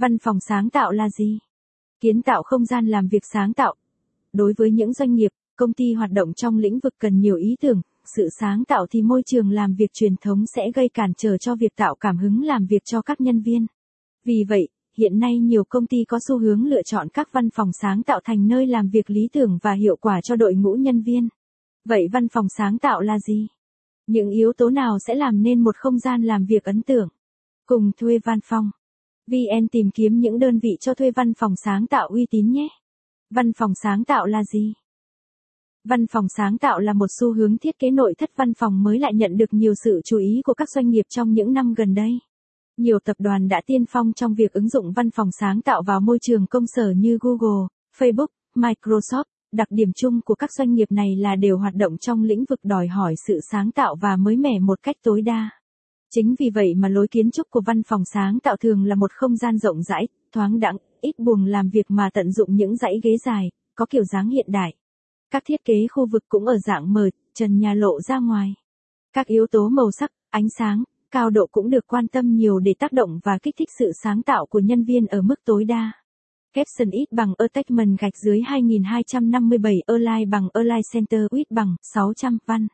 Văn phòng sáng tạo là gì? Kiến tạo không gian làm việc sáng tạo. Đối với những doanh nghiệp, công ty hoạt động trong lĩnh vực cần nhiều ý tưởng, sự sáng tạo thì môi trường làm việc truyền thống sẽ gây cản trở cho việc tạo cảm hứng làm việc cho các nhân viên. Vì vậy, hiện nay nhiều công ty có xu hướng lựa chọn các văn phòng sáng tạo thành nơi làm việc lý tưởng và hiệu quả cho đội ngũ nhân viên. Vậy văn phòng sáng tạo là gì? Những yếu tố nào sẽ làm nên một không gian làm việc ấn tượng? Cùng thuê văn phòng. VN tìm kiếm những đơn vị cho thuê văn phòng sáng tạo uy tín nhé. Văn phòng sáng tạo là gì? Văn phòng sáng tạo là một xu hướng thiết kế nội thất văn phòng mới lại nhận được nhiều sự chú ý của các doanh nghiệp trong những năm gần đây. Nhiều tập đoàn đã tiên phong trong việc ứng dụng văn phòng sáng tạo vào môi trường công sở như Google, Facebook, Microsoft. Đặc điểm chung của các doanh nghiệp này là đều hoạt động trong lĩnh vực đòi hỏi sự sáng tạo và mới mẻ một cách tối đa. Chính vì vậy mà lối kiến trúc của văn phòng sáng tạo thường là một không gian rộng rãi, thoáng đẳng, ít buồng làm việc mà tận dụng những dãy ghế dài, có kiểu dáng hiện đại. Các thiết kế khu vực cũng ở dạng mở, trần nhà lộ ra ngoài. Các yếu tố màu sắc, ánh sáng, cao độ cũng được quan tâm nhiều để tác động và kích thích sự sáng tạo của nhân viên ở mức tối đa. Capson ít bằng Attachment gạch dưới 2257 Align bằng Align Center ít bằng 600 văn.